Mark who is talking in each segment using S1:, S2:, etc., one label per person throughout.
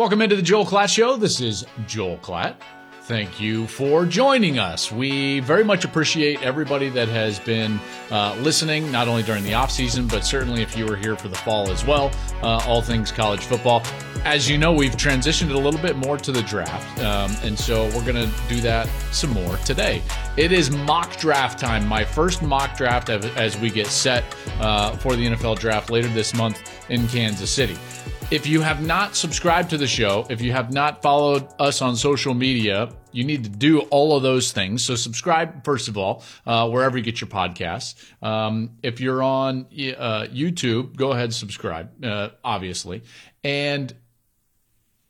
S1: Welcome into the Joel Klatt Show. This is Joel Klatt. Thank you for joining us. We very much appreciate everybody that has been uh, listening, not only during the off season, but certainly if you were here for the fall as well. Uh, all things college football. As you know, we've transitioned a little bit more to the draft, um, and so we're going to do that some more today. It is mock draft time. My first mock draft as we get set uh, for the NFL draft later this month in Kansas City. If you have not subscribed to the show, if you have not followed us on social media, you need to do all of those things. So subscribe first of all, uh, wherever you get your podcasts. Um, if you're on uh, YouTube, go ahead and subscribe, uh, obviously, and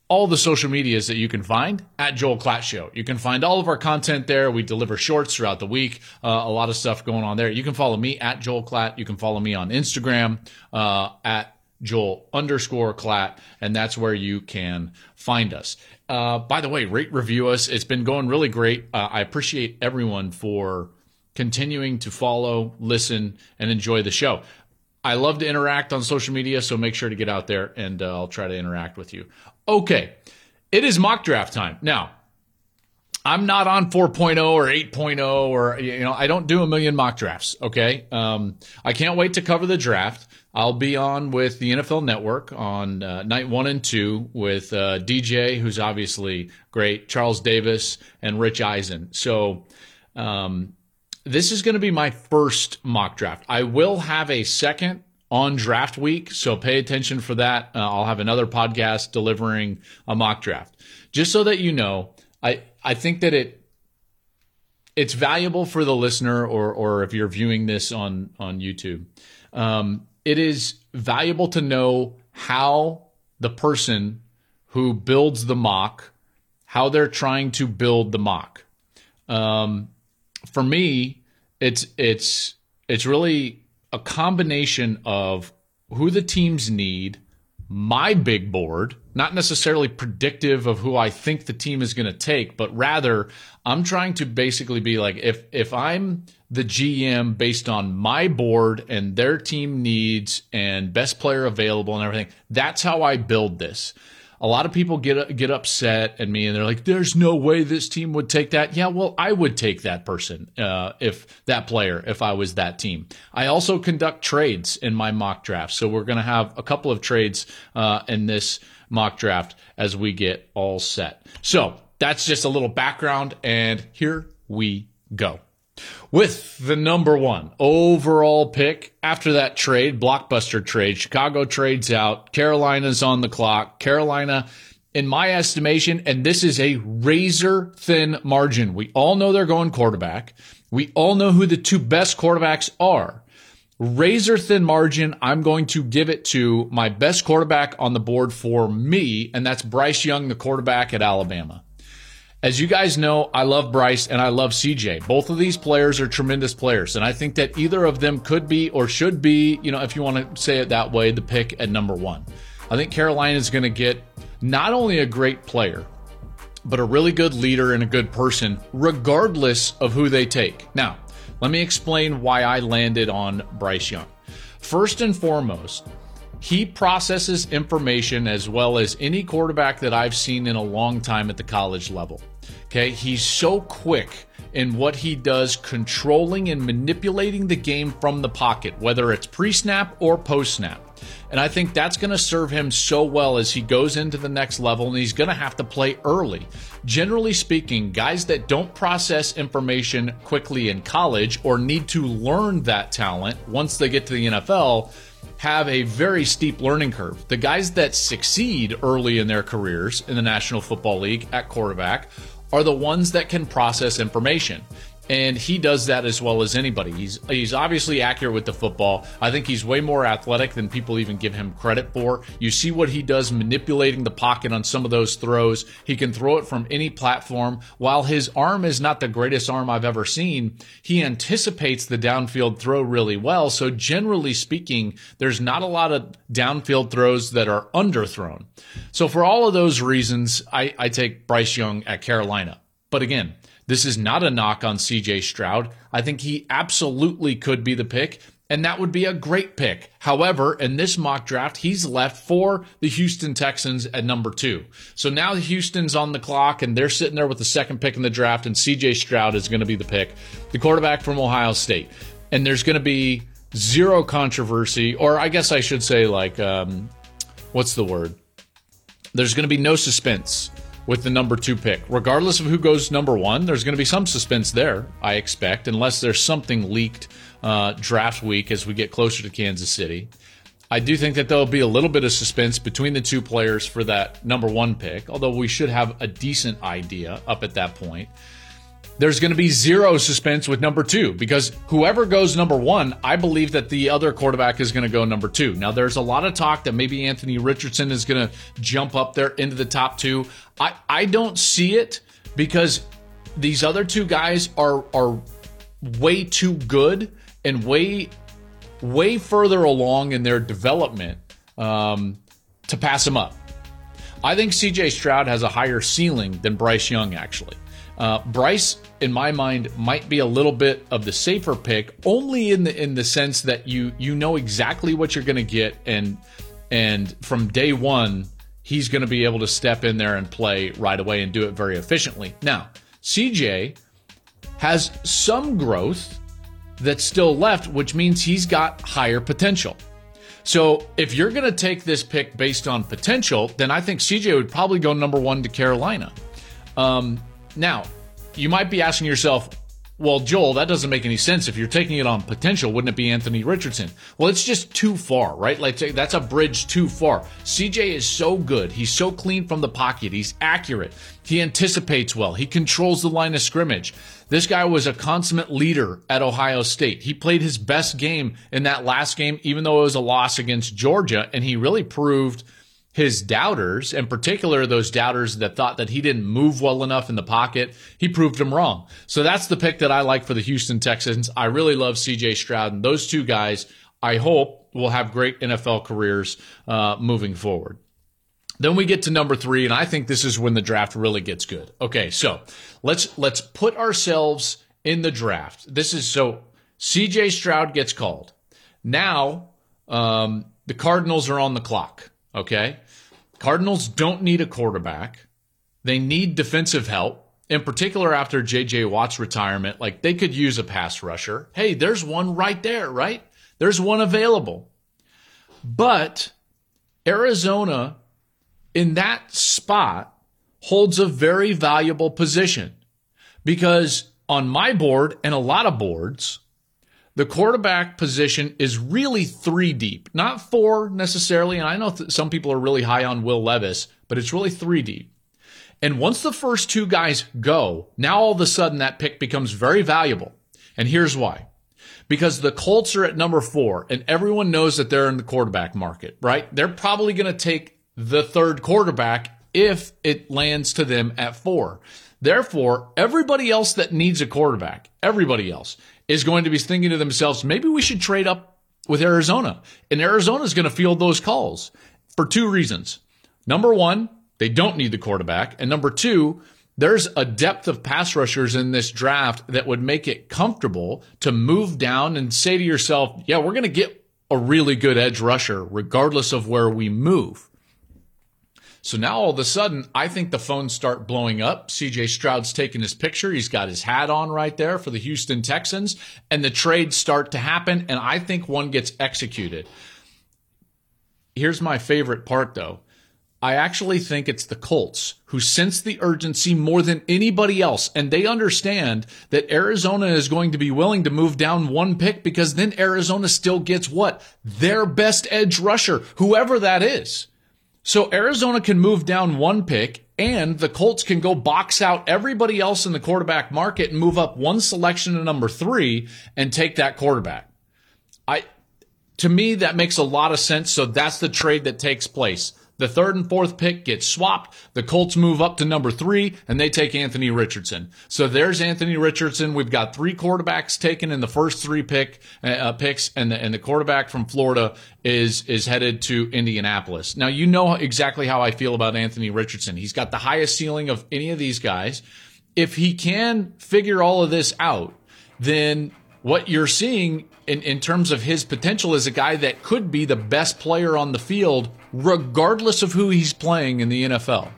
S1: all the social medias that you can find at Joel Klatt Show. You can find all of our content there. We deliver shorts throughout the week. Uh, a lot of stuff going on there. You can follow me at Joel Klatt. You can follow me on Instagram uh, at Joel underscore Klatt, and that's where you can find us. Uh, by the way, rate review us. It's been going really great. Uh, I appreciate everyone for continuing to follow, listen, and enjoy the show. I love to interact on social media, so make sure to get out there and uh, I'll try to interact with you. Okay, it is mock draft time. Now, I'm not on 4.0 or 8.0 or, you know, I don't do a million mock drafts, okay? Um, I can't wait to cover the draft. I'll be on with the NFL Network on uh, night one and two with uh, DJ, who's obviously great, Charles Davis, and Rich Eisen. So um, this is going to be my first mock draft. I will have a second on draft week, so pay attention for that. Uh, I'll have another podcast delivering a mock draft. Just so that you know, I I think that it it's valuable for the listener, or or if you're viewing this on on YouTube. Um, it is valuable to know how the person who builds the mock, how they're trying to build the mock. Um, for me, it's it's it's really a combination of who the teams need, my big board, not necessarily predictive of who I think the team is going to take, but rather I'm trying to basically be like if if I'm the GM based on my board and their team needs and best player available and everything. That's how I build this. A lot of people get get upset at me and they're like, "There's no way this team would take that." Yeah, well, I would take that person uh, if that player if I was that team. I also conduct trades in my mock draft, so we're going to have a couple of trades uh, in this mock draft as we get all set. So that's just a little background, and here we go. With the number one overall pick after that trade, blockbuster trade, Chicago trades out. Carolina's on the clock. Carolina, in my estimation, and this is a razor thin margin. We all know they're going quarterback. We all know who the two best quarterbacks are. Razor thin margin. I'm going to give it to my best quarterback on the board for me, and that's Bryce Young, the quarterback at Alabama. As you guys know, I love Bryce and I love CJ. Both of these players are tremendous players, and I think that either of them could be or should be, you know, if you want to say it that way, the pick at number one. I think Carolina is going to get not only a great player, but a really good leader and a good person, regardless of who they take. Now, let me explain why I landed on Bryce Young. First and foremost, he processes information as well as any quarterback that I've seen in a long time at the college level. Okay, he's so quick in what he does, controlling and manipulating the game from the pocket, whether it's pre snap or post snap. And I think that's going to serve him so well as he goes into the next level and he's going to have to play early. Generally speaking, guys that don't process information quickly in college or need to learn that talent once they get to the NFL have a very steep learning curve. The guys that succeed early in their careers in the National Football League at quarterback are the ones that can process information and he does that as well as anybody. He's he's obviously accurate with the football. I think he's way more athletic than people even give him credit for. You see what he does manipulating the pocket on some of those throws. He can throw it from any platform. While his arm is not the greatest arm I've ever seen, he anticipates the downfield throw really well. So generally speaking, there's not a lot of downfield throws that are underthrown. So for all of those reasons, I, I take Bryce Young at Carolina. But again, this is not a knock on CJ Stroud. I think he absolutely could be the pick, and that would be a great pick. However, in this mock draft, he's left for the Houston Texans at number two. So now Houston's on the clock, and they're sitting there with the second pick in the draft, and CJ Stroud is going to be the pick, the quarterback from Ohio State. And there's going to be zero controversy, or I guess I should say, like, um, what's the word? There's going to be no suspense with the number two pick. Regardless of who goes number one, there's going to be some suspense there, I expect, unless there's something leaked uh, draft week as we get closer to Kansas City. I do think that there'll be a little bit of suspense between the two players for that number one pick, although we should have a decent idea up at that point there's going to be zero suspense with number two because whoever goes number one, I believe that the other quarterback is going to go number two. Now, there's a lot of talk that maybe Anthony Richardson is going to jump up there into the top two. I, I don't see it because these other two guys are are way too good and way way further along in their development um, to pass them up. I think CJ Stroud has a higher ceiling than Bryce Young actually. Uh, Bryce, in my mind, might be a little bit of the safer pick, only in the in the sense that you you know exactly what you're going to get, and and from day one, he's going to be able to step in there and play right away and do it very efficiently. Now, CJ has some growth that's still left, which means he's got higher potential. So if you're going to take this pick based on potential, then I think CJ would probably go number one to Carolina. Um, now, you might be asking yourself, well, Joel, that doesn't make any sense. If you're taking it on potential, wouldn't it be Anthony Richardson? Well, it's just too far, right? Like that's a bridge too far. CJ is so good. He's so clean from the pocket. He's accurate. He anticipates well. He controls the line of scrimmage. This guy was a consummate leader at Ohio State. He played his best game in that last game, even though it was a loss against Georgia, and he really proved – his doubters, in particular those doubters that thought that he didn't move well enough in the pocket, he proved them wrong. So that's the pick that I like for the Houston Texans. I really love CJ Stroud, and those two guys, I hope, will have great NFL careers uh, moving forward. Then we get to number three, and I think this is when the draft really gets good. Okay, so let's let's put ourselves in the draft. This is so CJ Stroud gets called. Now um, the Cardinals are on the clock. Okay. Cardinals don't need a quarterback. They need defensive help. In particular, after JJ Watt's retirement, like they could use a pass rusher. Hey, there's one right there, right? There's one available. But Arizona, in that spot, holds a very valuable position because on my board and a lot of boards, the quarterback position is really three deep, not four necessarily. And I know some people are really high on Will Levis, but it's really three deep. And once the first two guys go, now all of a sudden that pick becomes very valuable. And here's why. Because the Colts are at number four and everyone knows that they're in the quarterback market, right? They're probably going to take the third quarterback if it lands to them at four. Therefore, everybody else that needs a quarterback, everybody else, is going to be thinking to themselves, maybe we should trade up with Arizona. And Arizona is going to field those calls for two reasons. Number one, they don't need the quarterback. And number two, there's a depth of pass rushers in this draft that would make it comfortable to move down and say to yourself, yeah, we're going to get a really good edge rusher regardless of where we move. So now all of a sudden, I think the phones start blowing up. CJ Stroud's taking his picture. He's got his hat on right there for the Houston Texans, and the trades start to happen. And I think one gets executed. here's my favorite part though. I actually think it's the Colts who sense the urgency more than anybody else. And they understand that Arizona is going to be willing to move down one pick because then Arizona still gets what? Their best edge rusher, whoever that is. So Arizona can move down one pick and the Colts can go box out everybody else in the quarterback market and move up one selection to number three and take that quarterback. I, to me, that makes a lot of sense. So that's the trade that takes place. The third and fourth pick gets swapped. The Colts move up to number three and they take Anthony Richardson. So there's Anthony Richardson. We've got three quarterbacks taken in the first three pick uh, uh, picks, and the and the quarterback from Florida is is headed to Indianapolis. Now you know exactly how I feel about Anthony Richardson. He's got the highest ceiling of any of these guys. If he can figure all of this out, then what you're seeing in, in terms of his potential is a guy that could be the best player on the field regardless of who he's playing in the NFL.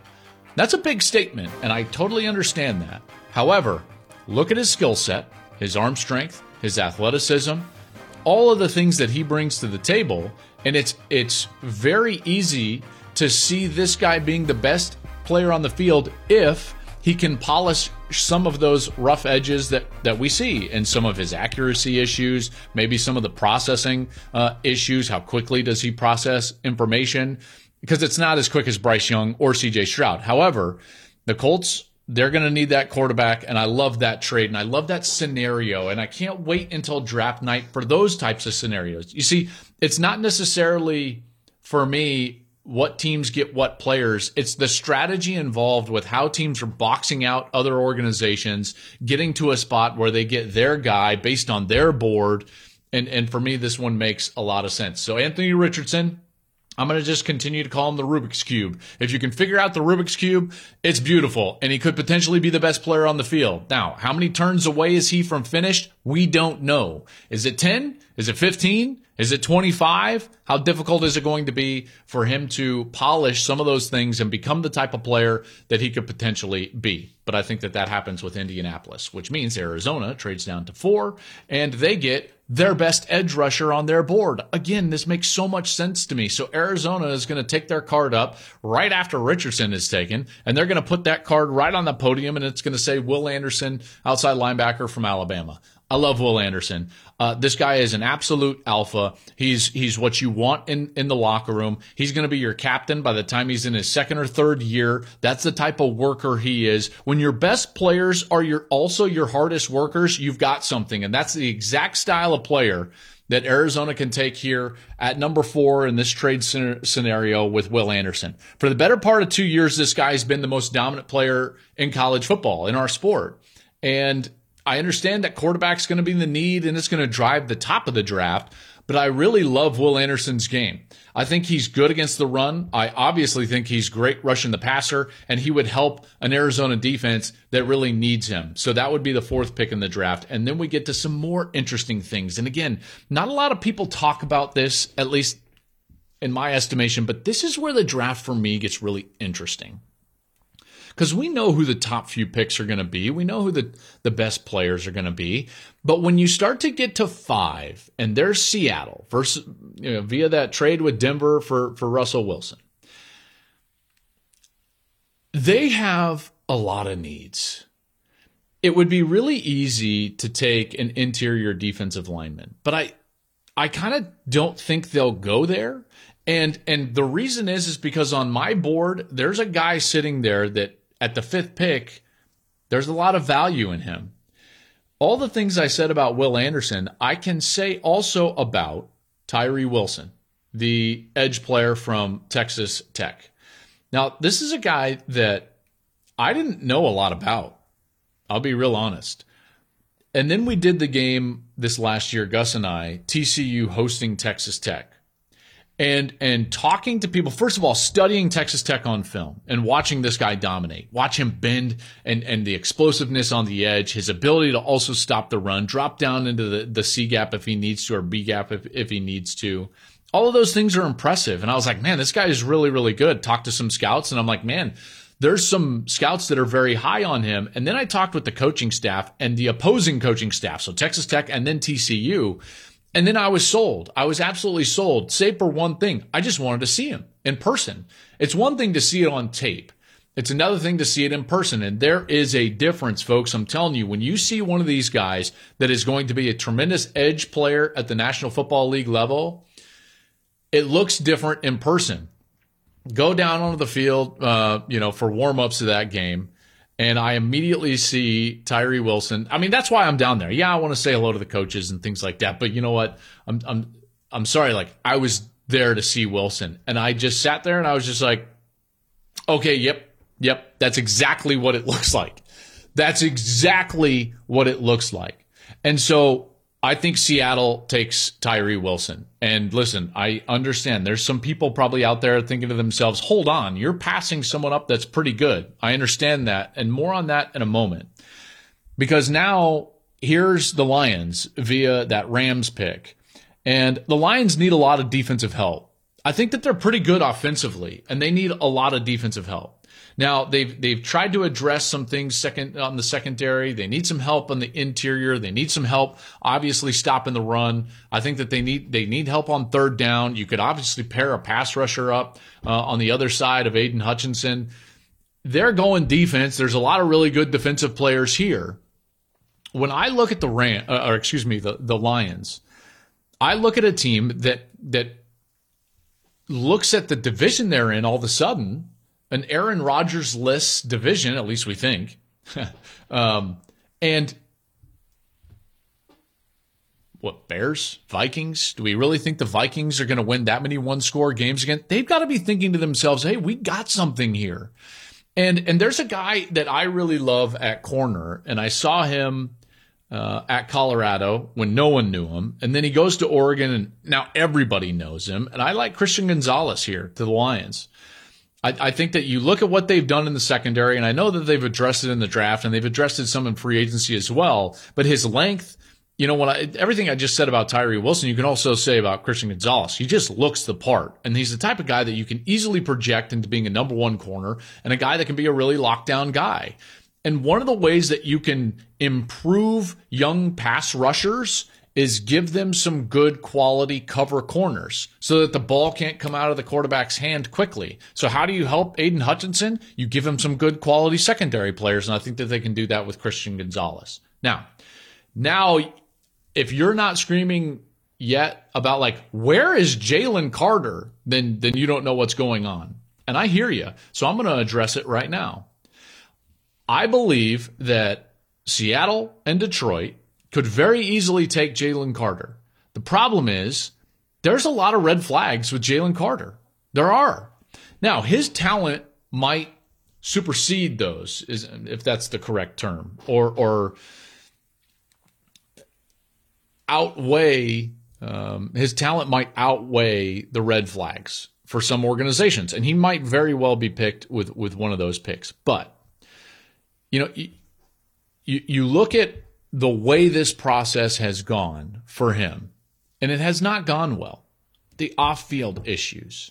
S1: That's a big statement, and I totally understand that. However, look at his skill set, his arm strength, his athleticism, all of the things that he brings to the table, and it's it's very easy to see this guy being the best player on the field if he can polish some of those rough edges that, that we see and some of his accuracy issues, maybe some of the processing uh, issues. How quickly does he process information? Because it's not as quick as Bryce Young or CJ Stroud. However, the Colts, they're going to need that quarterback. And I love that trade and I love that scenario. And I can't wait until draft night for those types of scenarios. You see, it's not necessarily for me what teams get what players. It's the strategy involved with how teams are boxing out other organizations, getting to a spot where they get their guy based on their board. And, and for me, this one makes a lot of sense. So Anthony Richardson, I'm going to just continue to call him the Rubik's Cube. If you can figure out the Rubik's Cube, it's beautiful. And he could potentially be the best player on the field. Now, how many turns away is he from finished? We don't know. Is it 10? Is it 15? Is it 25? How difficult is it going to be for him to polish some of those things and become the type of player that he could potentially be? But I think that that happens with Indianapolis, which means Arizona trades down to four and they get their best edge rusher on their board. Again, this makes so much sense to me. So Arizona is going to take their card up right after Richardson is taken, and they're going to put that card right on the podium, and it's going to say Will Anderson, outside linebacker from Alabama. I love Will Anderson. Uh, this guy is an absolute alpha. He's he's what you want in in the locker room. He's going to be your captain by the time he's in his second or third year. That's the type of worker he is. When your best players are your also your hardest workers, you've got something, and that's the exact style of player that Arizona can take here at number four in this trade scenario with Will Anderson. For the better part of two years, this guy's been the most dominant player in college football in our sport. And I understand that quarterback's going to be the need and it's going to drive the top of the draft, but I really love Will Anderson's game. I think he's good against the run. I obviously think he's great rushing the passer, and he would help an Arizona defense that really needs him. So that would be the fourth pick in the draft. And then we get to some more interesting things. And again, not a lot of people talk about this, at least in my estimation, but this is where the draft for me gets really interesting because we know who the top few picks are going to be. We know who the, the best players are going to be. But when you start to get to five, and there's Seattle versus you know, via that trade with Denver for, for Russell Wilson, they have a lot of needs. It would be really easy to take an interior defensive lineman, but I I kind of don't think they'll go there. And and the reason is is because on my board there's a guy sitting there that at the fifth pick, there's a lot of value in him. All the things I said about Will Anderson, I can say also about Tyree Wilson, the edge player from Texas Tech. Now, this is a guy that I didn't know a lot about. I'll be real honest. And then we did the game this last year, Gus and I, TCU hosting Texas Tech and and talking to people first of all studying Texas Tech on film and watching this guy dominate. Watch him bend and and the explosiveness on the edge his ability to also stop the run drop down into the the C gap if he needs to or B gap if, if he needs to. All of those things are impressive. And I was like man this guy is really really good. Talked to some scouts and I'm like man there's some scouts that are very high on him. And then I talked with the coaching staff and the opposing coaching staff. So Texas Tech and then TCU And then I was sold. I was absolutely sold, save for one thing. I just wanted to see him in person. It's one thing to see it on tape. It's another thing to see it in person. And there is a difference, folks. I'm telling you, when you see one of these guys that is going to be a tremendous edge player at the National Football League level, it looks different in person. Go down onto the field, uh, you know, for warm ups to that game and I immediately see Tyree Wilson. I mean, that's why I'm down there. Yeah, I want to say hello to the coaches and things like that. But you know what? I'm I'm I'm sorry. Like I was there to see Wilson, and I just sat there and I was just like, okay, yep, yep, that's exactly what it looks like. That's exactly what it looks like. And so I think Seattle takes Tyree Wilson. And listen, I understand there's some people probably out there thinking to themselves, hold on, you're passing someone up that's pretty good. I understand that. And more on that in a moment. Because now here's the Lions via that Rams pick. And the Lions need a lot of defensive help. I think that they're pretty good offensively and they need a lot of defensive help. Now they've they've tried to address some things second on the secondary. They need some help on the interior. They need some help, obviously stopping the run. I think that they need they need help on third down. You could obviously pair a pass rusher up uh, on the other side of Aidan Hutchinson. They're going defense. There's a lot of really good defensive players here. When I look at the Ram, uh, or excuse me, the the Lions, I look at a team that that looks at the division they're in all of a sudden an Aaron Rodgers less division, at least we think. um, and what Bears, Vikings? Do we really think the Vikings are going to win that many one score games again? They've got to be thinking to themselves, "Hey, we got something here." And and there's a guy that I really love at corner, and I saw him uh, at Colorado when no one knew him, and then he goes to Oregon, and now everybody knows him. And I like Christian Gonzalez here to the Lions. I, I, think that you look at what they've done in the secondary, and I know that they've addressed it in the draft and they've addressed it some in free agency as well. But his length, you know, what I, everything I just said about Tyree Wilson, you can also say about Christian Gonzalez. He just looks the part, and he's the type of guy that you can easily project into being a number one corner and a guy that can be a really lockdown guy. And one of the ways that you can improve young pass rushers is give them some good quality cover corners so that the ball can't come out of the quarterback's hand quickly. So how do you help Aidan Hutchinson? You give him some good quality secondary players, and I think that they can do that with Christian Gonzalez. Now, now if you're not screaming yet about like where is Jalen Carter, then then you don't know what's going on. And I hear you. So I'm going to address it right now. I believe that Seattle and Detroit could very easily take Jalen Carter. The problem is there's a lot of red flags with Jalen Carter. There are. Now, his talent might supersede those, if that's the correct term, or or outweigh um, his talent might outweigh the red flags for some organizations, and he might very well be picked with with one of those picks. But you know, you, you look at the way this process has gone for him, and it has not gone well. The off field issues,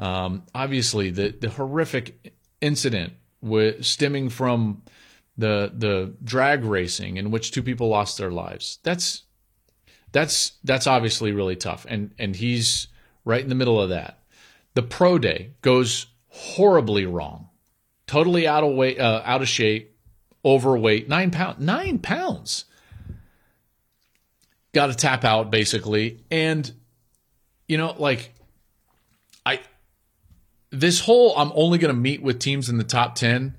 S1: um, obviously, the, the horrific incident with, stemming from the the drag racing in which two people lost their lives. That's that's that's obviously really tough, and and he's right in the middle of that. The pro day goes horribly wrong, totally out of way, uh, out of shape overweight, nine pounds, nine pounds. Got to tap out basically, and you know, like I, this whole I'm only going to meet with teams in the top ten.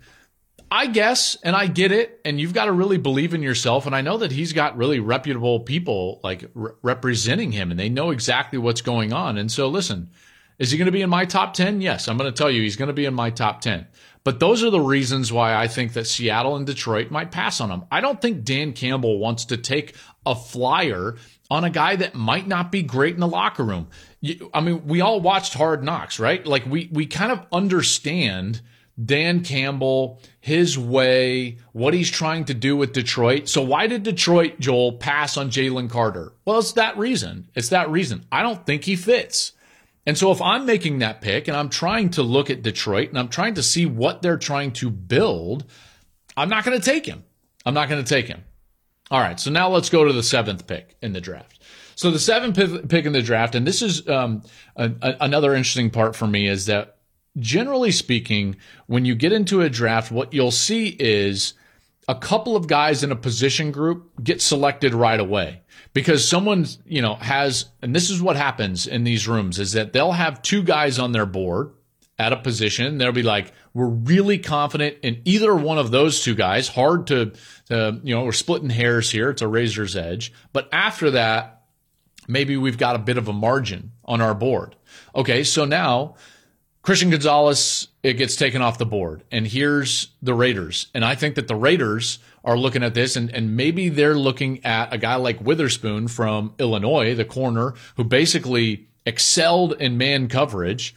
S1: I guess, and I get it, and you've got to really believe in yourself. And I know that he's got really reputable people like re- representing him, and they know exactly what's going on. And so, listen, is he going to be in my top 10? Yes, I'm going to tell you he's going to be in my top 10. But those are the reasons why I think that Seattle and Detroit might pass on him. I don't think Dan Campbell wants to take a flyer on a guy that might not be great in the locker room. I mean, we all watched Hard Knocks, right? Like we we kind of understand Dan Campbell, his way, what he's trying to do with Detroit. So why did Detroit, Joel, pass on Jalen Carter? Well, it's that reason. It's that reason. I don't think he fits. And so if I'm making that pick and I'm trying to look at Detroit and I'm trying to see what they're trying to build, I'm not going to take him. I'm not going to take him. All right. So now let's go to the seventh pick in the draft. So the seventh pick in the draft, and this is um, a, a, another interesting part for me is that generally speaking, when you get into a draft, what you'll see is a couple of guys in a position group get selected right away because someone, you know, has, and this is what happens in these rooms is that they'll have two guys on their board at a position. They'll be like, we're really confident in either one of those two guys. Hard to, to, you know, we're splitting hairs here. It's a razor's edge. But after that, maybe we've got a bit of a margin on our board. Okay. So now Christian Gonzalez, it gets taken off the board. And here's the Raiders. And I think that the Raiders are looking at this and, and maybe they're looking at a guy like Witherspoon from Illinois, the corner, who basically excelled in man coverage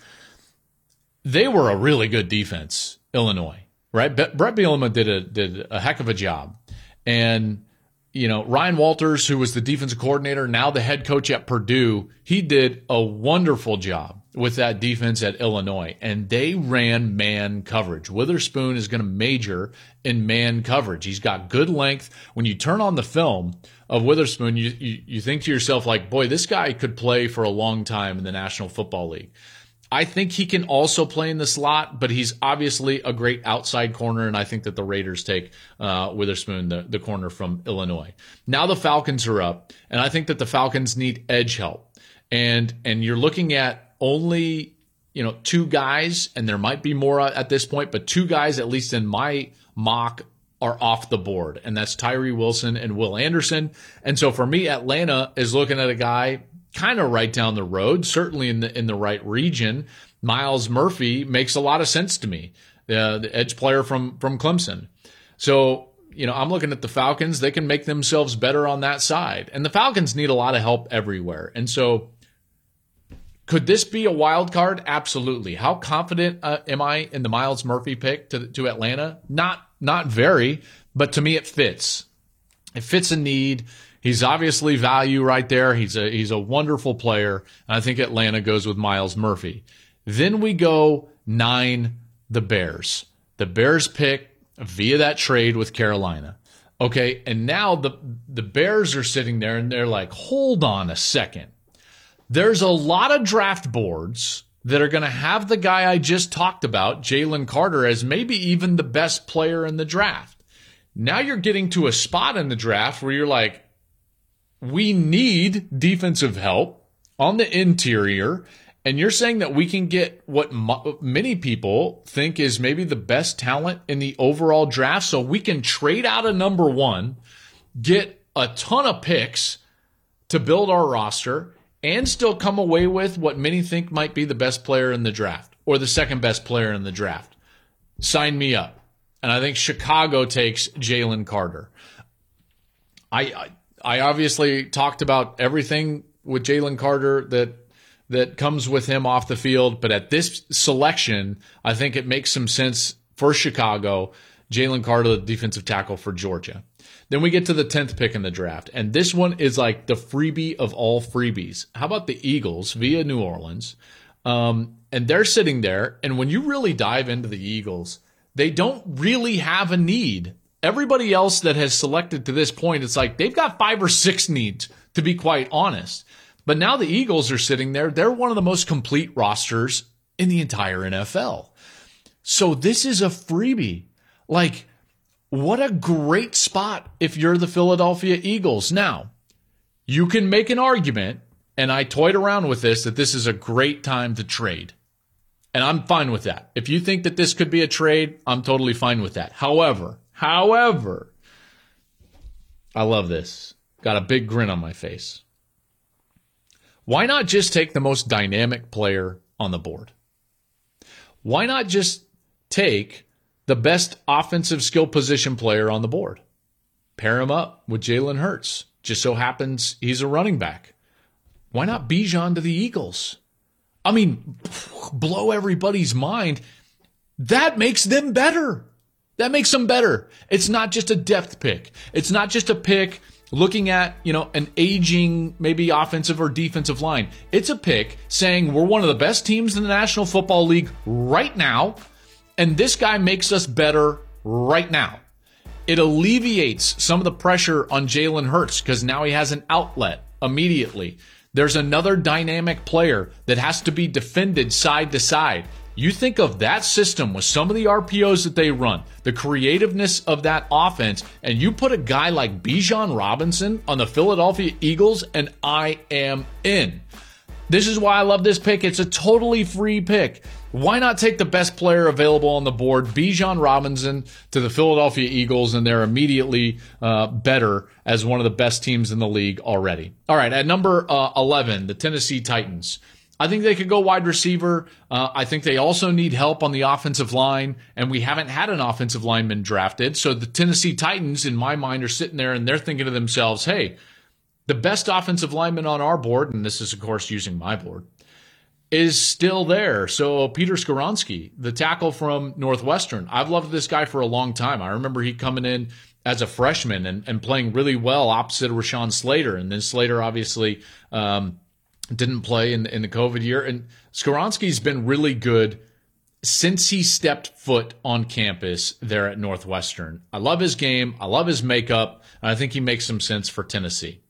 S1: they were a really good defense, Illinois, right? Brett Bielema did a did a heck of a job, and you know Ryan Walters, who was the defensive coordinator, now the head coach at Purdue, he did a wonderful job with that defense at Illinois, and they ran man coverage. Witherspoon is going to major in man coverage. He's got good length. When you turn on the film of Witherspoon, you, you, you think to yourself like, boy, this guy could play for a long time in the National Football League. I think he can also play in the slot, but he's obviously a great outside corner, and I think that the Raiders take uh, Witherspoon, the, the corner from Illinois. Now the Falcons are up, and I think that the Falcons need edge help, and and you're looking at only you know two guys, and there might be more at this point, but two guys at least in my mock are off the board, and that's Tyree Wilson and Will Anderson. And so for me, Atlanta is looking at a guy kind of right down the road, certainly in the in the right region. Myles Murphy makes a lot of sense to me, uh, the edge player from from Clemson. So you know, I'm looking at the Falcons. They can make themselves better on that side, and the Falcons need a lot of help everywhere. And so, could this be a wild card? Absolutely. How confident uh, am I in the Myles Murphy pick to to Atlanta? Not not very, but to me it fits. It fits a need. He's obviously value right there. He's a he's a wonderful player. And I think Atlanta goes with Myles Murphy. Then we go nine, the Bears. The Bears pick via that trade with Carolina. Okay, and now the the Bears are sitting there and they're like, hold on a second. There's a lot of draft boards that are going to have the guy I just talked about, Jalen Carter, as maybe even the best player in the draft. Now you're getting to a spot in the draft where you're like, we need defensive help on the interior. And you're saying that we can get what many people think is maybe the best talent in the overall draft. So we can trade out a number one, get a ton of picks to build our roster, and still come away with what many think might be the best player in the draft or the second best player in the draft. Sign me up. And I think Chicago takes Jalen Carter. I, I obviously talked about everything with Jalen Carter that that comes with him off the field, but at this selection, I think it makes some sense for Chicago. Jalen Carter, the defensive tackle for Georgia. Then we get to the 10th pick in the draft, and this one is like the freebie of all freebies. How about the Eagles via New Orleans? Um, and they're sitting there, and when you really dive into the Eagles, they don't really have a need Everybody else that has selected to this point, it's like they've got five or six needs, to be quite honest. But now the Eagles are sitting there. They're one of the most complete rosters in the entire NFL. So this is a freebie. Like, what a great spot if you're the Philadelphia Eagles. Now, you can make an argument, and I toyed around with this, that this is a great time to trade. And I'm fine with that. If you think that this could be a trade, I'm totally fine with that. However, However, I love this. Got a big grin on my face. Why not just take the most dynamic player on the board? Why not just take the best offensive skill position player on the board? Pair him up with Jalen Hurts. Just so happens he's a running back. Why not Bijan to the Eagles? I mean, blow everybody's mind. That makes them better. That makes them better. It's not just a depth pick. It's not just a pick looking at, you know, an aging, maybe offensive or defensive line. It's a pick saying we're one of the best teams in the National Football League right now, and this guy makes us better right now. It alleviates some of the pressure on Jalen Hurts because now he has an outlet immediately. There's another dynamic player that has to be defended side to side. You think of that system with some of the RPOs that they run, the creativeness of that offense, and you put a guy like Bijan Robinson on the Philadelphia Eagles, and I am in. This is why I love this pick. It's a totally free pick. Why not take the best player available on the board, Bijan Robinson, to the Philadelphia Eagles, and they're immediately uh, better as one of the best teams in the league already. All right, at number uh, 11, the Tennessee Titans. I think they could go wide receiver. Uh, I think they also need help on the offensive line, and we haven't had an offensive lineman drafted. So the Tennessee Titans, in my mind, are sitting there and they're thinking to themselves, hey, the best offensive lineman on our board, and this is, of course, using my board, is still there. So Peter Skoronski, the tackle from Northwestern, I've loved this guy for a long time. I remember he coming in as a freshman and, and playing really well opposite Rashawn Slater. And then Slater obviously um, didn't play in, in the COVID year. And Skoronski's been really good since he stepped foot on campus there at Northwestern. I love his game. I love his makeup. I think he makes some sense for Tennessee.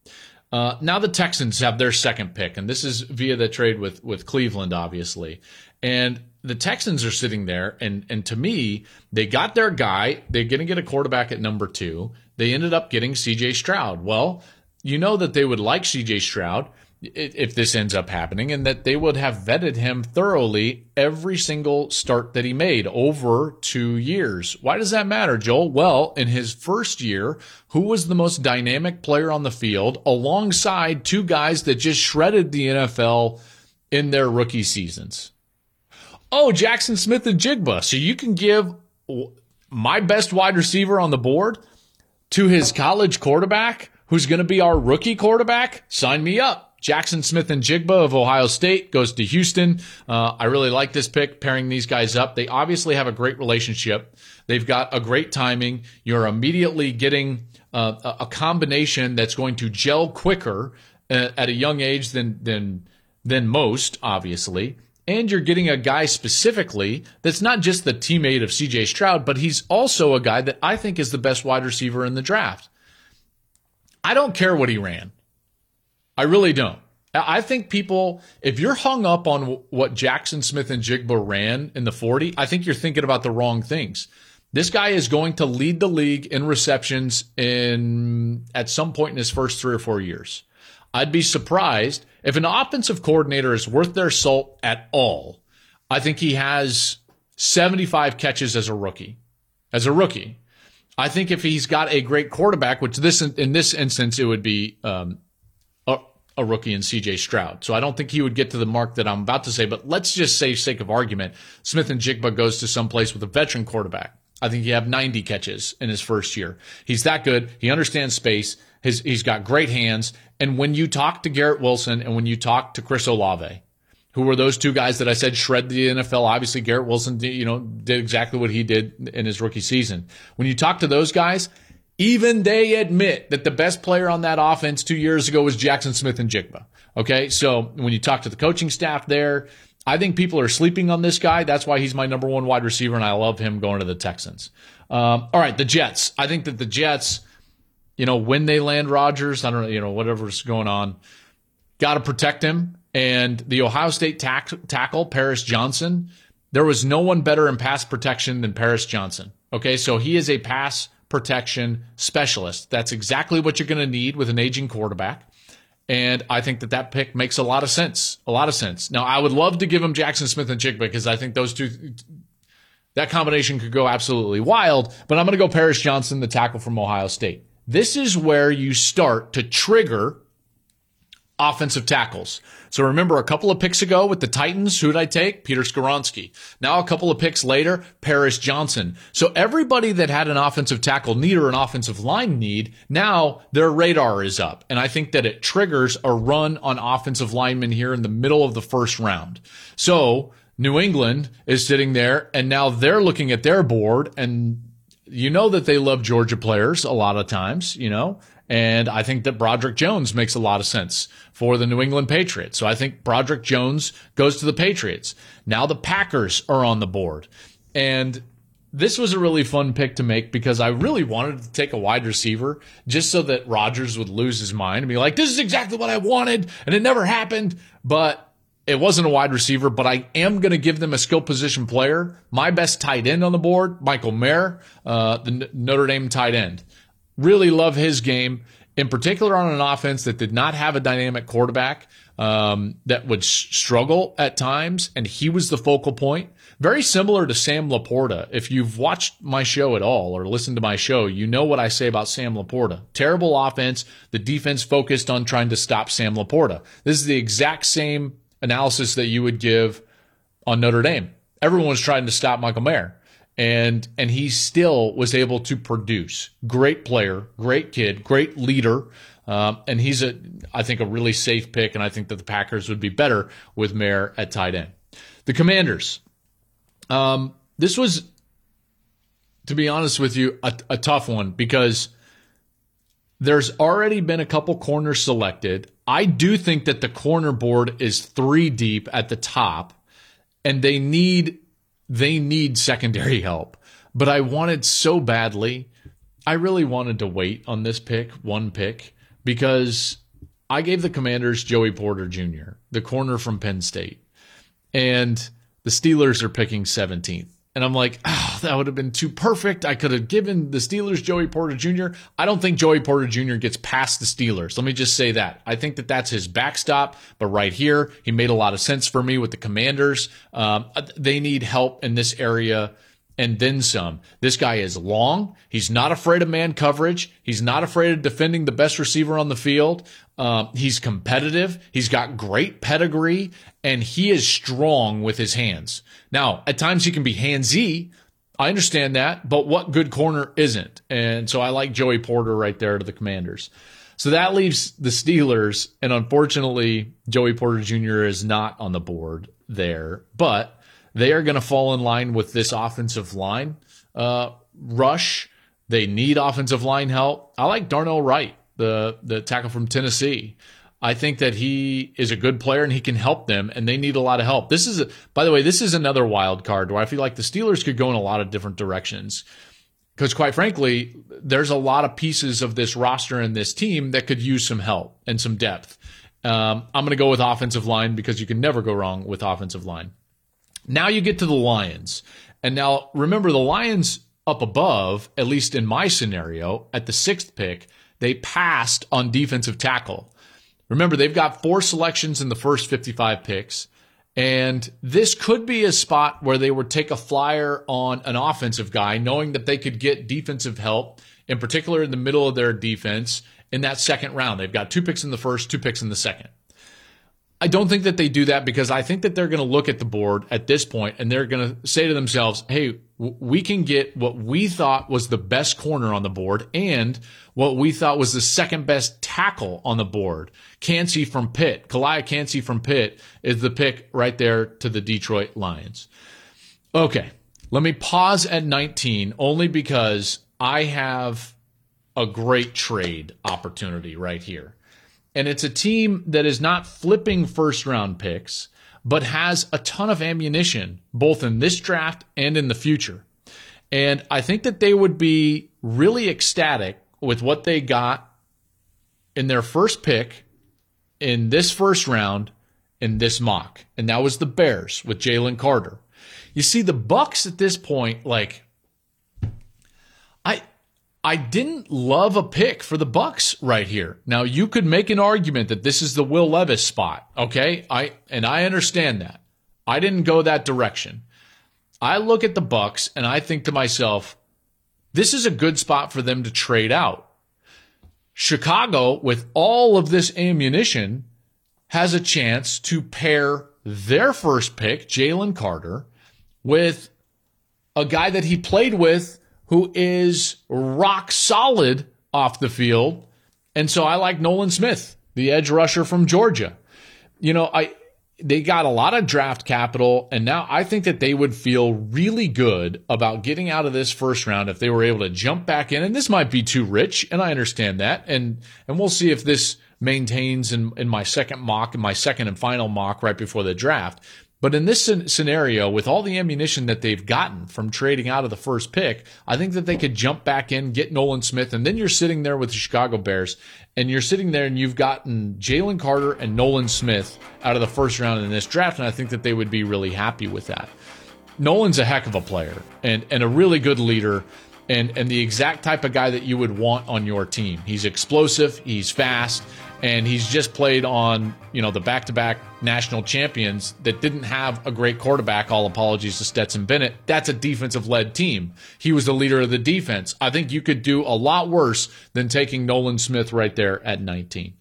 S1: Uh, now the Texans have their second pick, and this is via the trade with with Cleveland, obviously. And the Texans are sitting there, and and to me, they got their guy. They're going to get a quarterback at number two. They ended up getting C.J. Stroud. Well, you know that they would like C.J. Stroud if this ends up happening, and that they would have vetted him thoroughly every single start that he made over two years. Why does that matter, Joel? Well, in his first year, who was the most dynamic player on the field alongside two guys that just shredded the NFL in their rookie seasons? Oh, Jaxon Smith-Njigba. So you can give my best wide receiver on the board to his college quarterback who's going to be our rookie quarterback? Sign me up. Jaxon Smith-Njigba of Ohio State goes to Houston. Uh, I really like this pick, pairing these guys up. They obviously have a great relationship. They've got a great timing. You're immediately getting uh, a combination that's going to gel quicker uh, at a young age than than than most, obviously. And you're getting a guy specifically that's not just the teammate of CJ Stroud, but he's also a guy that I think is the best wide receiver in the draft. I don't care what he ran. I really don't. I think people, if you're hung up on what Jaxon Smith-Njigba ran in the 40, I think you're thinking about the wrong things. This guy is going to lead the league in receptions in at some point in his first three or four years. I'd be surprised if an offensive coordinator is worth their salt at all. I think he has 75 catches as a rookie. As a rookie, I think if he's got a great quarterback, which this in this instance it would be um, a rookie in CJ Stroud. So I don't think he would get to the mark that I'm about to say, but let's just say, sake of argument, Smith-Njigba goes to some place with a veteran quarterback. I think he have 90 catches in his first year. He's that good. He understands space. His, he's got great hands. And when you talk to Garrett Wilson and when you talk to Chris Olave, who were those two guys that I said shred the NFL? Obviously, Garrett Wilson, you know, did exactly what he did in his rookie season. When you talk to those guys, even they admit that the best player on that offense two years ago was Jaxon Smith-Njigba. Okay. So when you talk to the coaching staff there, I think people are sleeping on this guy. That's why he's my number one wide receiver, and I love him going to the Texans. Um, all right, the Jets. I think that the Jets, you know, when they land Rodgers, I don't know, you know, whatever's going on, got to protect him. And the Ohio State tack- tackle, Paris Johnson, there was no one better in pass protection than Paris Johnson. Okay, so he is a pass protection specialist. That's exactly what you're going to need with an aging quarterback. And I think that that pick makes a lot of sense. A lot of sense. Now, I would love to give him Jaxon Smith-Njigba because I think those two, that combination could go absolutely wild. But I'm going to go Paris Johnson, the tackle from Ohio State. This is where you start to trigger offensive tackles. So remember a couple of picks ago with the Titans, who did I take? Peter Skoronski. Now a couple of picks later, Paris Johnson. So everybody that had an offensive tackle need or an offensive line need, now their radar is up. And I think that it triggers a run on offensive linemen here in the middle of the first round. So New England is sitting there and now they're looking at their board and you know that they love Georgia players a lot of times, you know, and I think that Broderick Jones makes a lot of sense for the New England Patriots. So I think Broderick Jones goes to the Patriots. Now the Packers are on the board. And this was a really fun pick to make because I really wanted to take a wide receiver just so that Rodgers would lose his mind and be like, this is exactly what I wanted. And it never happened. But it wasn't a wide receiver, but I am going to give them a skill position player. My best tight end on the board, Michael Mayer, uh, the Notre Dame tight end. Really love his game, in particular on an offense that did not have a dynamic quarterback um, that would struggle at times, and he was the focal point. Very similar to Sam LaPorta. If you've watched my show at all or listened to my show, you know what I say about Sam LaPorta. Terrible offense. The defense focused on trying to stop Sam LaPorta. This is the exact same analysis that you would give on Notre Dame. Everyone was trying to stop Michael Mayer. And and he still was able to produce. Great player, great kid, great leader. Um, and he's a, I think, a really safe pick. And I think that the Packers would be better with Mayer at tight end. The Commanders, um, this was, to be honest with you, a, a tough one because there's already been a couple corners selected. I do think that the corner board is three deep at the top, and they need they need secondary help. But I wanted so badly, I really wanted to wait on this pick, one pick, because I gave the Commanders Joey Porter Jr., the corner from Penn State, and the Steelers are picking 17th. And I'm like, oh, that would have been too perfect. I could have given the Steelers Joey Porter Jr. I don't think Joey Porter Jr. gets past the Steelers. Let me just say that. I think that that's his backstop. But right here, he made a lot of sense for me with the Commanders. Um, they need help in this area and then some. This guy is long. He's not afraid of man coverage. He's not afraid of defending the best receiver on the field. Uh, he's competitive. He's got great pedigree and he is strong with his hands. Now, at times he can be handsy. I understand that, but what good corner isn't? And so I like Joey Porter right there to the commanders. So that leaves the Steelers. And unfortunately, Joey Porter Jr. is not on the board there, but they are going to fall in line with this offensive line uh, rush. They need offensive line help. I like Darnell Wright, the the tackle from Tennessee. I think that he is a good player and he can help them, and they need a lot of help. This is, a, by the way, this is another wild card where I feel like the Steelers could go in a lot of different directions. Because quite frankly, there's a lot of pieces of this roster and this team that could use some help and some depth. Um, I'm going to go with offensive line because you can never go wrong with offensive line. Now you get to the Lions. And now remember, the Lions up above, at least in my scenario, at the sixth pick, they passed on defensive tackle. Remember, they've got four selections in the first 55 picks. And this could be a spot where they would take a flyer on an offensive guy, knowing that they could get defensive help, in particular in the middle of their defense in that second round. They've got two picks in the first, two picks in the second. I don't think that they do that because I think that they're going to look at the board at this point and they're going to say to themselves, hey, we can get what we thought was the best corner on the board and what we thought was the second best tackle on the board. Kancey from Pitt, Calijah Kancey from Pitt is the pick right there to the Detroit Lions. Okay, let me pause at 19 only because I have a great trade opportunity right here. And it's a team that is not flipping first round picks, but has a ton of ammunition, both in this draft and in the future. And I think that they would be really ecstatic with what they got in their first pick in this first round in this mock. And that was the Bears with Jalen Carter. You see, the Bucks at this point, like, I didn't love a pick for the Bucks right here. Now you could make an argument that this is the Will Levis spot, okay? I and I understand that. I didn't go that direction. I look at the Bucks and I think to myself, this is a good spot for them to trade out. Chicago with all of this ammunition has a chance to pair their first pick, Jalen Carter, with a guy that he played with who is rock solid off the field. And so I like Nolan Smith, the edge rusher from Georgia. You know, I they got a lot of draft capital and now I think that they would feel really good about getting out of this first round if they were able to jump back in and this might be too rich and I understand that and and we'll see if this maintains in in my second mock in my second and final mock right before the draft But in this scenario, with all the ammunition that they've gotten from trading out of the first pick, I think that they could jump back in, get Nolan Smith, and then you're sitting there with the Chicago Bears, and you're sitting there and you've gotten Jalen Carter and Nolan Smith out of the first round in this draft, and I think that they would be really happy with that. Nolan's a heck of a player and, and a really good leader and, and the exact type of guy that you would want on your team. He's explosive, he's fast, and he's just played on you know the back-to-back national champions that didn't have a great quarterback all apologies to stetson bennett. That's a defensive-led team. He was the leader of the defense. I think you could do a lot worse than taking nolan smith right there at 19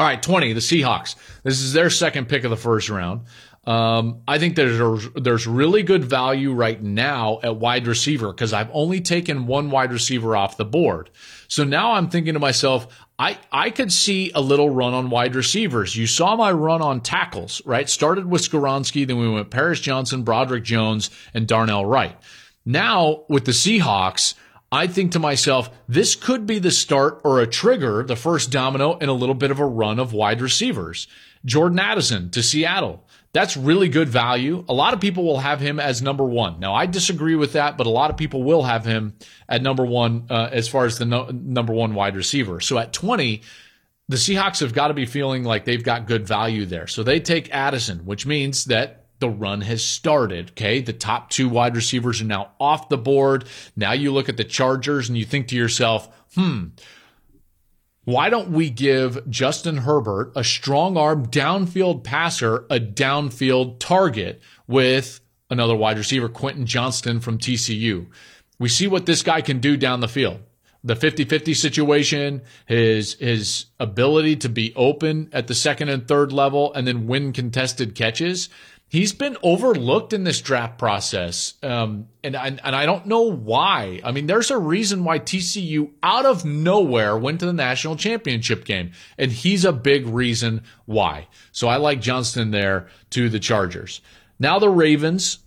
S1: all right 20 the seahawks. This is their second pick of the first round um, I think there's there's really good value right now at wide receiver because I've only taken one wide receiver off the board. So now I'm thinking to myself, I, I could see a little run on wide receivers. You saw my run on tackles, right? Started with Skoronski, then we went Paris Johnson, Broderick Jones, and Darnell Wright. Now with the Seahawks, I think to myself, this could be the start or a trigger, the first domino in a little bit of a run of wide receivers. Jordan Addison to Seattle. That's really good value. A lot of people will have him as number one. Now, I disagree with that, but a lot of people will have him at number one uh, as far as the no, number one wide receiver. So at 20, the Seahawks have got to be feeling like they've got good value there. So they take Addison, which means that the run has started. Okay. The top two wide receivers are now off the board. Now you look at the Chargers and you think to yourself, hmm, why don't we give Justin Herbert, a strong arm downfield passer, a downfield target with another wide receiver, Quentin Johnston from TCU? We see what this guy can do down the field. The 50-50 situation, his his ability to be open at the second and third level and then win contested catches he's been overlooked in this draft process. Um, and, and, and I don't know why. I mean, there's a reason why TCU out of nowhere went to the national championship game. And he's a big reason why. So I like Johnston there to the Chargers. Now the Ravens.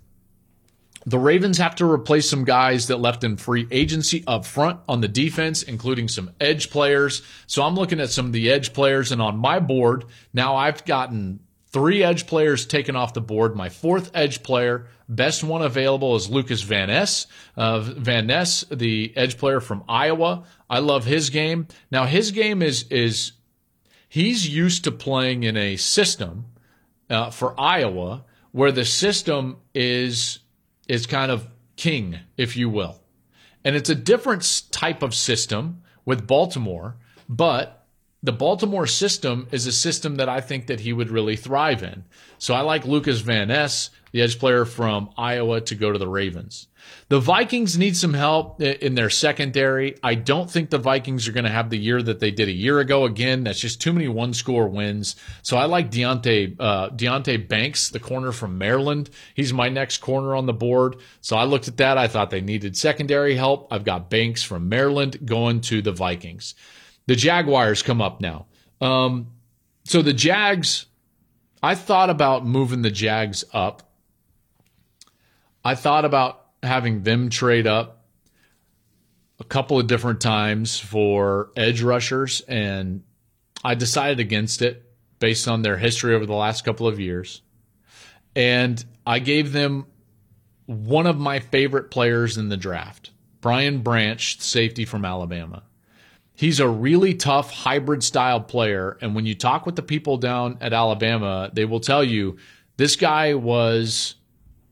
S1: The Ravens have to replace some guys that left in free agency up front on the defense, including some edge players. So I'm looking at some of the edge players, and on my board, now I've gotten Three edge players taken off the board. My fourth edge player, best one available, is Lucas Van Ness. Uh, Van Ness, the edge player from Iowa. I love his game. Now his game is is he's used to playing in a system uh, for Iowa where the system is is kind of king, if you will, and it's a different type of system with Baltimore, but the Baltimore system is a system that I think that he would really thrive in. So I like Lucas Van Ness, the edge player from Iowa, to go to the Ravens. The Vikings need some help in their secondary. I don't think the Vikings are going to have the year that they did a year ago. Again, that's just too many one score wins. So I like Deonte, uh, Deonte Banks, the corner from Maryland. He's my next corner on the board. So I looked at that. I thought they needed secondary help. I've got Banks from Maryland going to the Vikings. The Jaguars come up now. Um, so the Jags, I thought about moving the Jags up. I thought about having them trade up a couple of different times for edge rushers, and I decided against it based on their history over the last couple of years. And I gave them one of my favorite players in the draft, Brian Branch, safety from Alabama. He's a really tough hybrid style player. And when you talk with the people down at Alabama, they will tell you this guy was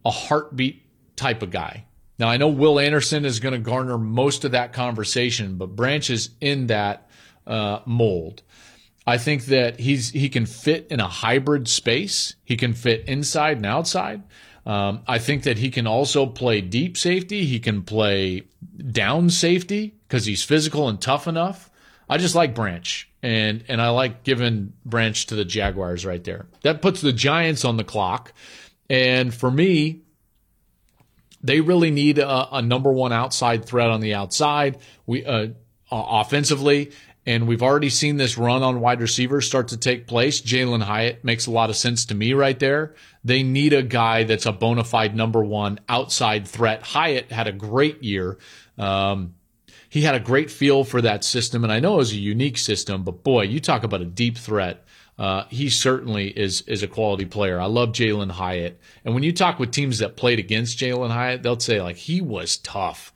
S1: a heartbeat type of guy. Now, I know Will Anderson is going to garner most of that conversation, but Branch is in that uh, mold. I think that he's he can fit in a hybrid space. He can fit inside and outside. Um, I think that he can also play deep safety. He can play down safety because he's physical and tough enough. I just like Branch, and and I like giving Branch to the Jaguars right there. That puts the Giants on the clock, and for me, they really need a, a number one outside threat on the outside. We uh, offensively, and we've already seen this run on wide receivers start to take place. Jalin Hyatt makes a lot of sense to me right there. They need a guy that's a bona fide number one outside threat. Hyatt had a great year. Um, he had a great feel for that system, and I know it was a unique system, but boy, you talk about a deep threat. uh, he certainly is is a quality player. I love Jalin Hyatt, and when you talk with teams that played against Jalin Hyatt, they'll say like he was tough,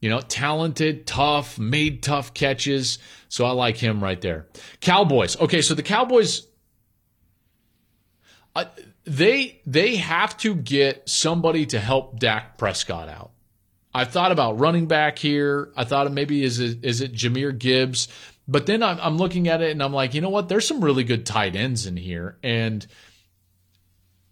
S1: you know, talented, tough, made tough catches. So I like him right there. Cowboys. Okay, so the Cowboys. Uh, they they have to get somebody to help Dak Prescott out. I thought about running back here. I thought maybe is it is it Jahmyr Gibbs, but then I'm, I'm looking at it and I'm like, you know what? There's some really good tight ends in here, and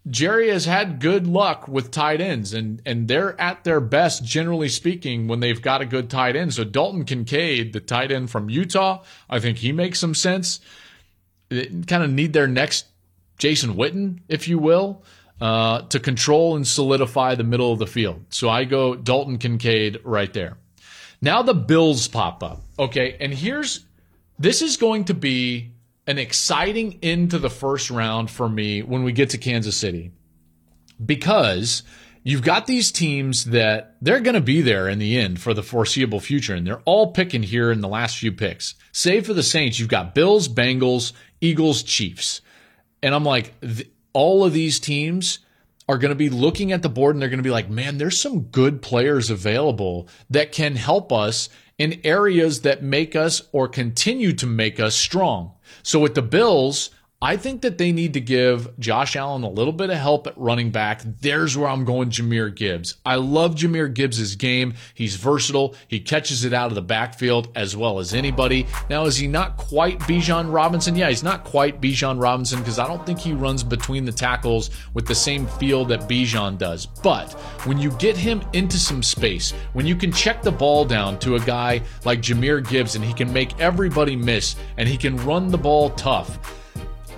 S1: Jerry has had good luck with tight ends, and and they're at their best generally speaking when they've got a good tight end. So Dalton Kincaid, the tight end from Utah, I think he makes some sense. They kind of need their next Jason Witten, if you will, uh, to control and solidify the middle of the field. So I go Dalton Kincaid right there. Now the Bills pop up. Okay, and here's this is going to be an exciting end to the first round for me when we get to Kansas City because you've got these teams that they're going to be there in the end for the foreseeable future, and they're all picking here in the last few picks. Save for the Saints, you've got Bills, Bengals, Eagles, Chiefs. And I'm like, th- all of these teams are going to be looking at the board and they're going to be like, man, there's some good players available that can help us in areas that make us or continue to make us strong. So with the Bills, I think that they need to give Josh Allen a little bit of help at running back. There's where I'm going Jahmyr Gibbs. I love Jahmyr Gibbs' game. He's versatile. He catches it out of the backfield as well as anybody. Now, is he not quite Bijan Robinson? Yeah, he's not quite Bijan Robinson because I don't think he runs between the tackles with the same feel that Bijan does. But when you get him into some space, when you can check the ball down to a guy like Jahmyr Gibbs and he can make everybody miss and he can run the ball tough,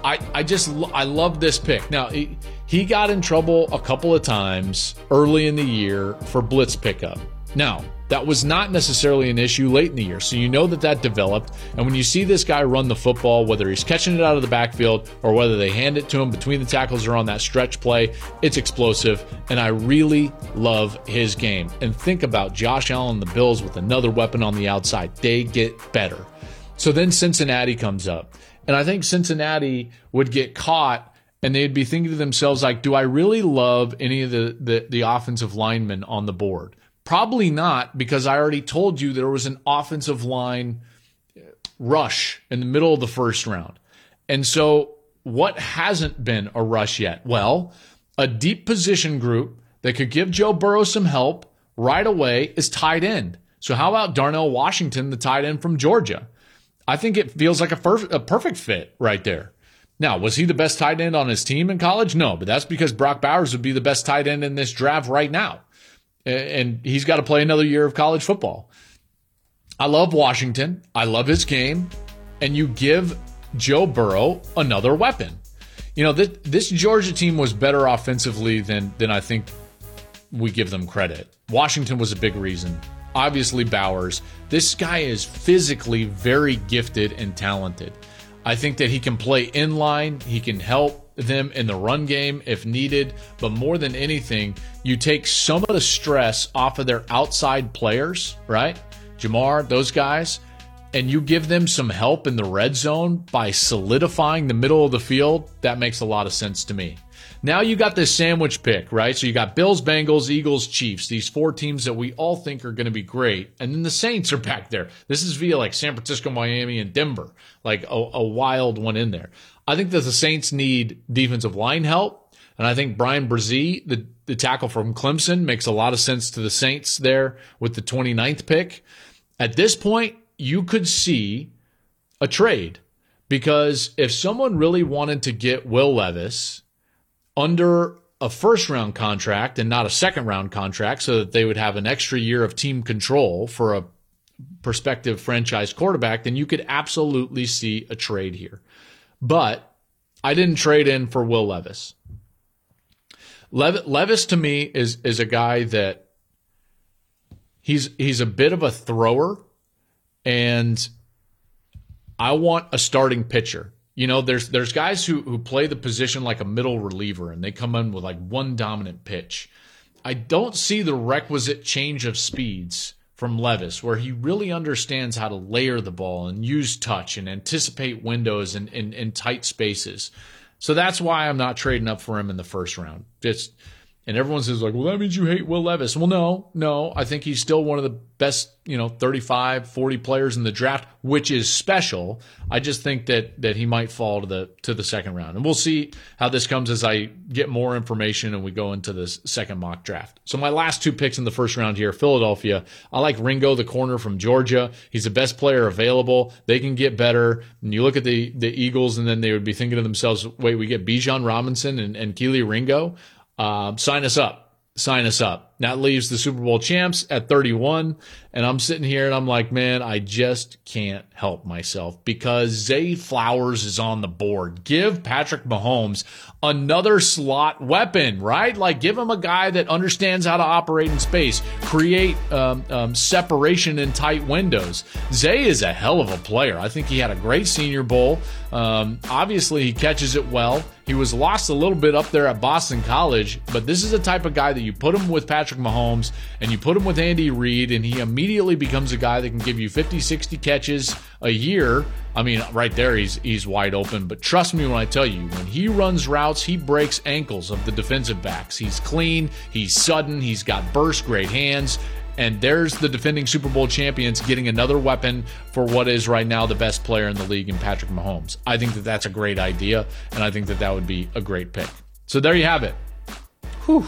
S1: I, I just I love this pick. Now he, he got in trouble a couple of times early in the year for blitz pickup. Now that was not necessarily an issue late in the year, so you know that that developed. And when you see this guy run the football, whether he's catching it out of the backfield or whether they hand it to him between the tackles or on that stretch play, it's explosive. And I really love his game. And think about Josh Allen, the Bills with another weapon on the outside. They get better. So then Cincinnati comes up. And I think Cincinnati would get caught and they'd be thinking to themselves, like, do I really love any of the, the, the offensive linemen on the board? Probably not, because I already told you there was an offensive line uh, rush in the middle of the first round. And so what hasn't been a rush yet? Well, a deep position group that could give Joe Burrow some help right away is tight end. So how about Darnell Washington, the tight end from Georgia? I think it feels like a, perf- a perfect fit right there. Now, was he the best tight end on his team in college? No, but that's because Brock Bowers would be the best tight end in this draft right now. And he's got to play another year of college football. I love Washington. I love his game. And you give Joe Burrow another weapon. You know, this, this Georgia team was better offensively than, than I think we give them credit. Washington was a big reason obviously Bowers. This guy is physically very gifted and talented. I think that he can play in line, he can help them in the run game if needed, but more than anything, you take some of the stress off of their outside players, right? Ja'Marr, those guys, and you give them some help in the red zone by solidifying the middle of the field, that makes a lot of sense to me. Now you got this sandwich pick, right? So you got Bills, Bengals, Eagles, Chiefs, these four teams that we all think are going to be great. And then the Saints are back there. This is via like San Francisco, Miami, and Denver, like a, a wild one in there. I think that the Saints need defensive line help. And I think Bryan Bresee, the, the tackle from Clemson, makes a lot of sense to the Saints there with the 29th pick. At this point, you could see a trade because if someone really wanted to get Will Levis under a first round contract and not a second round contract so that they would have an extra year of team control for a prospective franchise quarterback, then you could absolutely see a trade here. But I didn't trade in for Will Levis. Lev- Levis to me is is a guy that he's he's a bit of a thrower and I want a starting pitcher. You know, there's there's guys who who play the position like a middle reliever and they come in with like one dominant pitch. I don't see the requisite change of speeds from Levis, where he really understands how to layer the ball and use touch and anticipate windows and in, in, in tight spaces. So that's why I'm not trading up for him in the first round. Just and everyone says like, well, that means you hate Will Levis. Well, no, no, I think he's still one of the best, you know, 35, 40 players in the draft, which is special. I just think that that he might fall to the to the second round, and we'll see how this comes as I get more information and we go into this second mock draft. So my last two picks in the first round here, Philadelphia. I like Ringo, the corner from Georgia. He's the best player available. They can get better. And you look at the the Eagles, and then they would be thinking to themselves, wait, we get Bijan Robinson and, and Kelee Ringo. Uh, sign us up. Sign us up. That leaves the Super Bowl champs at 31. And I'm sitting here and I'm like, man, I just can't help myself because Zay Flowers is on the board. Give Patrick Mahomes another slot weapon, right? Like give him a guy that understands how to operate in space, create um, um, separation in tight windows. Zay is a hell of a player. I think he had a great Senior Bowl. Um, obviously, he catches it well. He was lost a little bit up there at Boston College, but this is the type of guy that you put him with Patrick Mahomes and you put him with Andy Reid, and he immediately becomes a guy that can give you 50, 60 catches a year. I mean, right there, he's he's wide open. But trust me when I tell you, when he runs routes, he breaks ankles of the defensive backs. He's clean, he's sudden, he's got burst, great hands. And there's the defending Super Bowl champions getting another weapon for what is right now the best player in the league in Patrick Mahomes. I think that that's a great idea, and I think that that would be a great pick. So there you have it. Whew.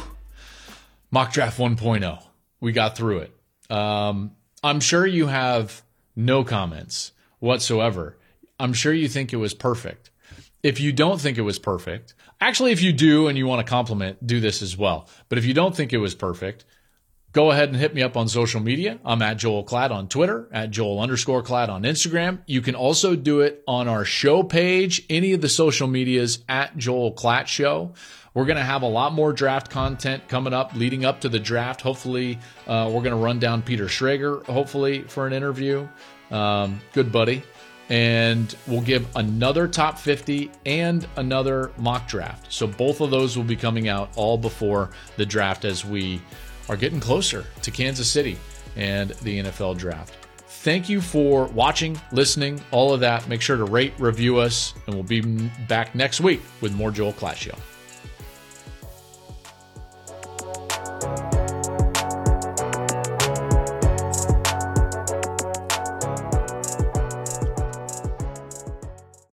S1: Mock Draft 1.0. We got through it. Um, I'm sure you have no comments whatsoever. I'm sure you think it was perfect. If you don't think it was perfect, actually, if you do and you want to compliment, do this as well. But if you don't think it was perfect, go ahead and hit me up on social media. I'm at Joel Klatt on Twitter, at Joel underscore Klatt on Instagram. You can also do it on our show page, any of the social medias at Joel Klatt Show. We're going to have a lot more draft content coming up leading up to the draft. Hopefully, uh, we're going to run down Peter Schrager, hopefully, for an interview. Um, good buddy. And we'll give another top 50 and another mock draft. So both of those will be coming out all before the draft as we are getting closer to Kansas City and the NFL draft. Thank you for watching, listening, all of that. Make sure to rate, review us, and we'll be back next week with more Joel Show.